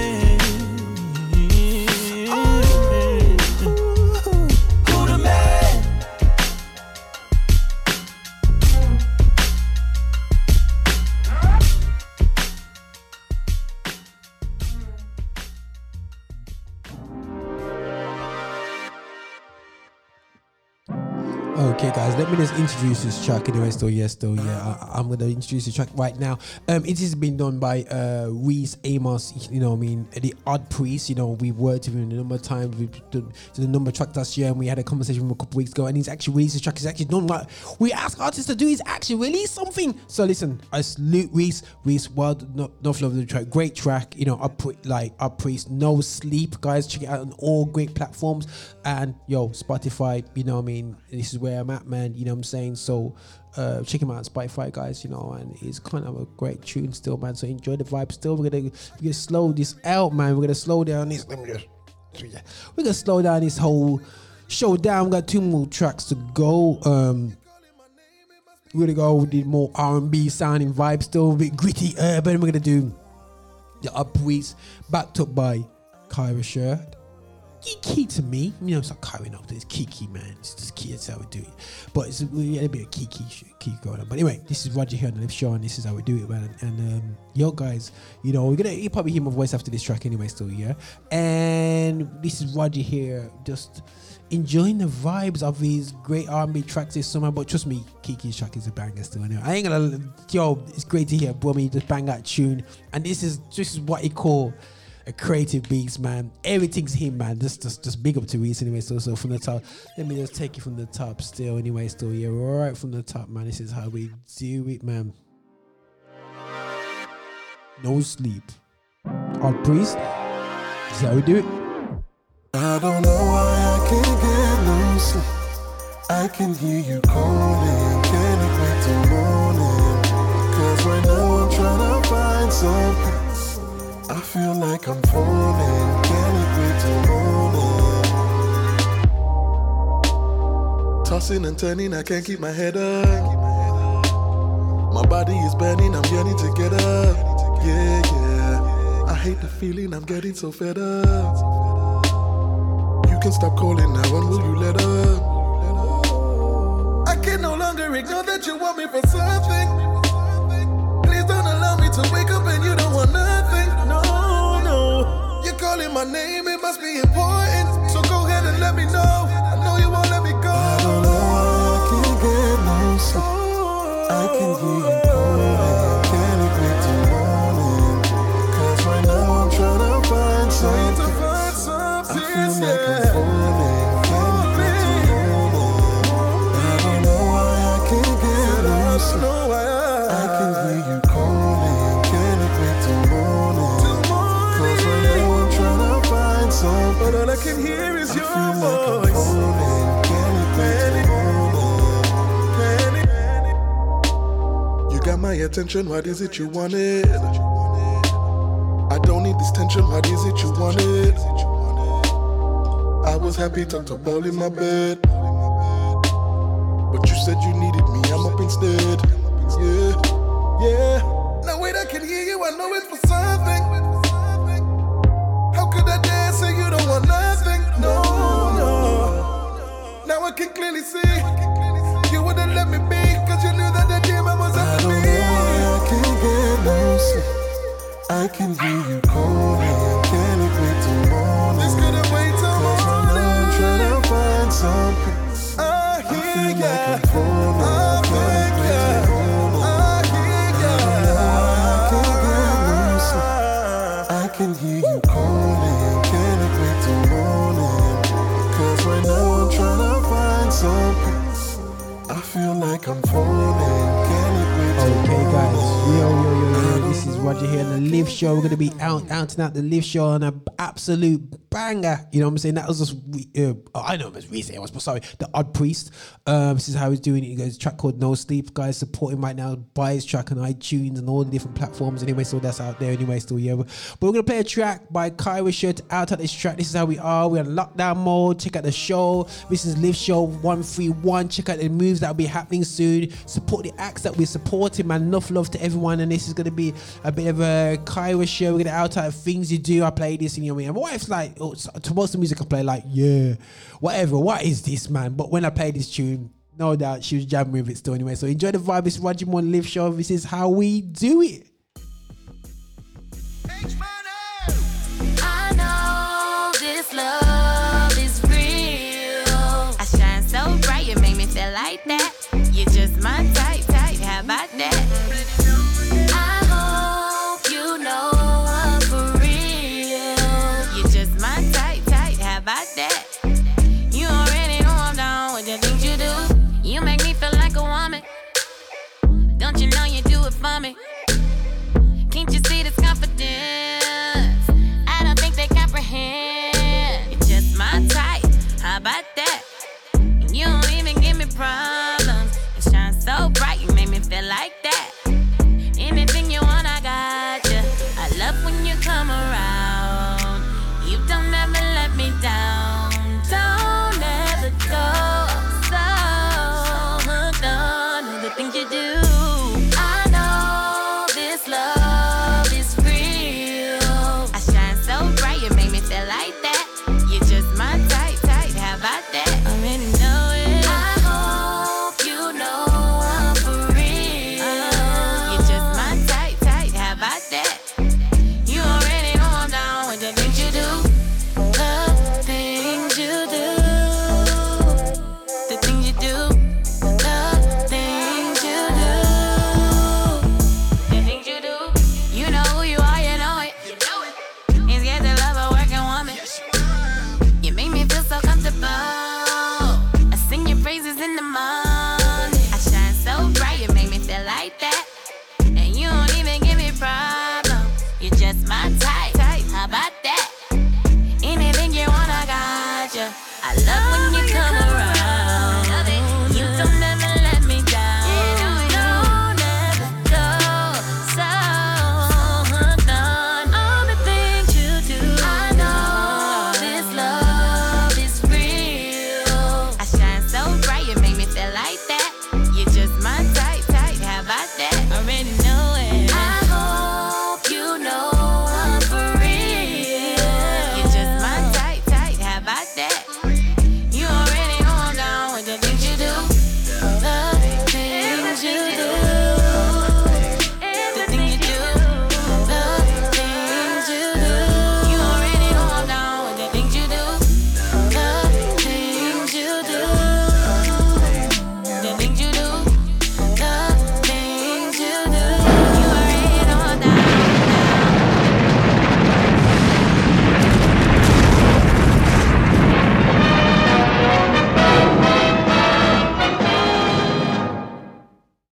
Okay, guys, let me just introduce this track anyway. Still, yes, still, yeah. I, I'm gonna introduce the track right now. Um, it has been done by uh Reese Amos. You know, I mean, the Odd Priest. You know, we've worked with him a number of times. Done, did a number of tracks last year, and we had a conversation with him a couple weeks ago. And he's actually released his track. He's actually done what we ask artists to do. He's actually released something. So listen, I salute Reese. Reese, well, no, no love the track. Great track. You know, Up like Odd Priest, No Sleep, guys. Check it out on all great platforms. And yo, Spotify. You know, I mean, this is where I'm at, man. You know what I'm saying? So uh, check him out on Spotify, guys. You know, and it's kind of a great tune still, man. So enjoy the vibe. Still, we're gonna we're gonna slow this out, man. We're gonna slow down this. Let me just. We're gonna slow down this whole show down. We got two more tracks to go. Um, we're gonna go with the more R&B sounding vibe, still a bit gritty urban. We're gonna do the upbeats backed up by Kierra Sheard. Kiki to me, you know, it's not Kierra enough. It's Kiki, man. It's just Kiki. That's how we do it. But it's had a bit of Kiki, shit, Kiki going on. But anyway, this is Roger here on the Lift Show, and this is how we do it, man. And um, yo, guys, you know, we're gonna you probably hear my voice after this track anyway, still, yeah. And this is Roger here, just enjoying the vibes of these great R&B tracks this summer. But trust me, Kiki's track is a banger still. Anyway, I ain't gonna, yo, it's great to hear Brummy just bang that tune, and this is this is what he call a creative beast, man. Everything's him, man. Just, just, just big up to Reese anyway. So, so from the top, let me just take it from the top. Still, anyway, still, yeah, right from the top, man. This is how we do it, man. No sleep. Odd Priest. Is how we do it. I don't know why I can't get no sleep. I can hear you calling, can't wait till morning? Cause right now I'm trying to find some peace. I feel like I'm falling, can't wait till morning? Tossing and turning, I can't keep my head up. My body is burning, I'm yearning to get up. Yeah, yeah. I hate the feeling, I'm getting so fed up. You can stop calling now, when will you let up? I can no longer ignore that you want me for something. Please don't allow me to wake up and you calling my name, it must be important. So go ahead and let me know. I know you won't let me go. I don't know why I can't get no sleep. I can hear you attention, what is it you wanted? I don't need this tension, what is it you wanted? I was happy tucked up all in my bed. But you said you needed me, I'm up instead. Yeah, yeah. Now wait, I can hear you, I know it's for something. How could I dare say you don't want nothing? No, no. Now I can clearly see you wouldn't let me be, cause you knew that the I was up to I can hear you calling. Can't wait till morning? Let's get away till morning. Cause right now I'm trying to find some peace. I hear ya. Like I'm falling. I can't wait till morning. I hear ya. I can't get sleep. I can hear you calling. Can't wait till morning? Cause right now I'm trying to find some peace. I feel like I'm falling. Roger here on the Lift Show. We're gonna be out, out and out the Lift Show on an absolute banger. You know what I'm saying? That was just. Uh, I know it was recent. It was, sorry, the Odd Priest. Um, this is how he's doing it. He goes track called No Sleep. Guys, support him right now. Buy his track on iTunes and all the different platforms. Anyway, so that's out there. Anyway, still yeah. But we're gonna play a track by Kierra Sheard out at this track. This is how we are. We're in lockdown mode. Check out the show. This is Lift Show One Three One. Check out the moves that will be happening soon. Support the acts that we're supporting, man. Enough love to everyone. And this is gonna be a bit of a Kierra show. We're gonna out out things you do. I play this in your and my wife's like, oh, of the music I play, like, yeah, whatever. What is this, man? But when I play this tune, no doubt she was jamming with it still anyway. So enjoy the vibe. It's Roger Lift Show. This is how we do it. Know love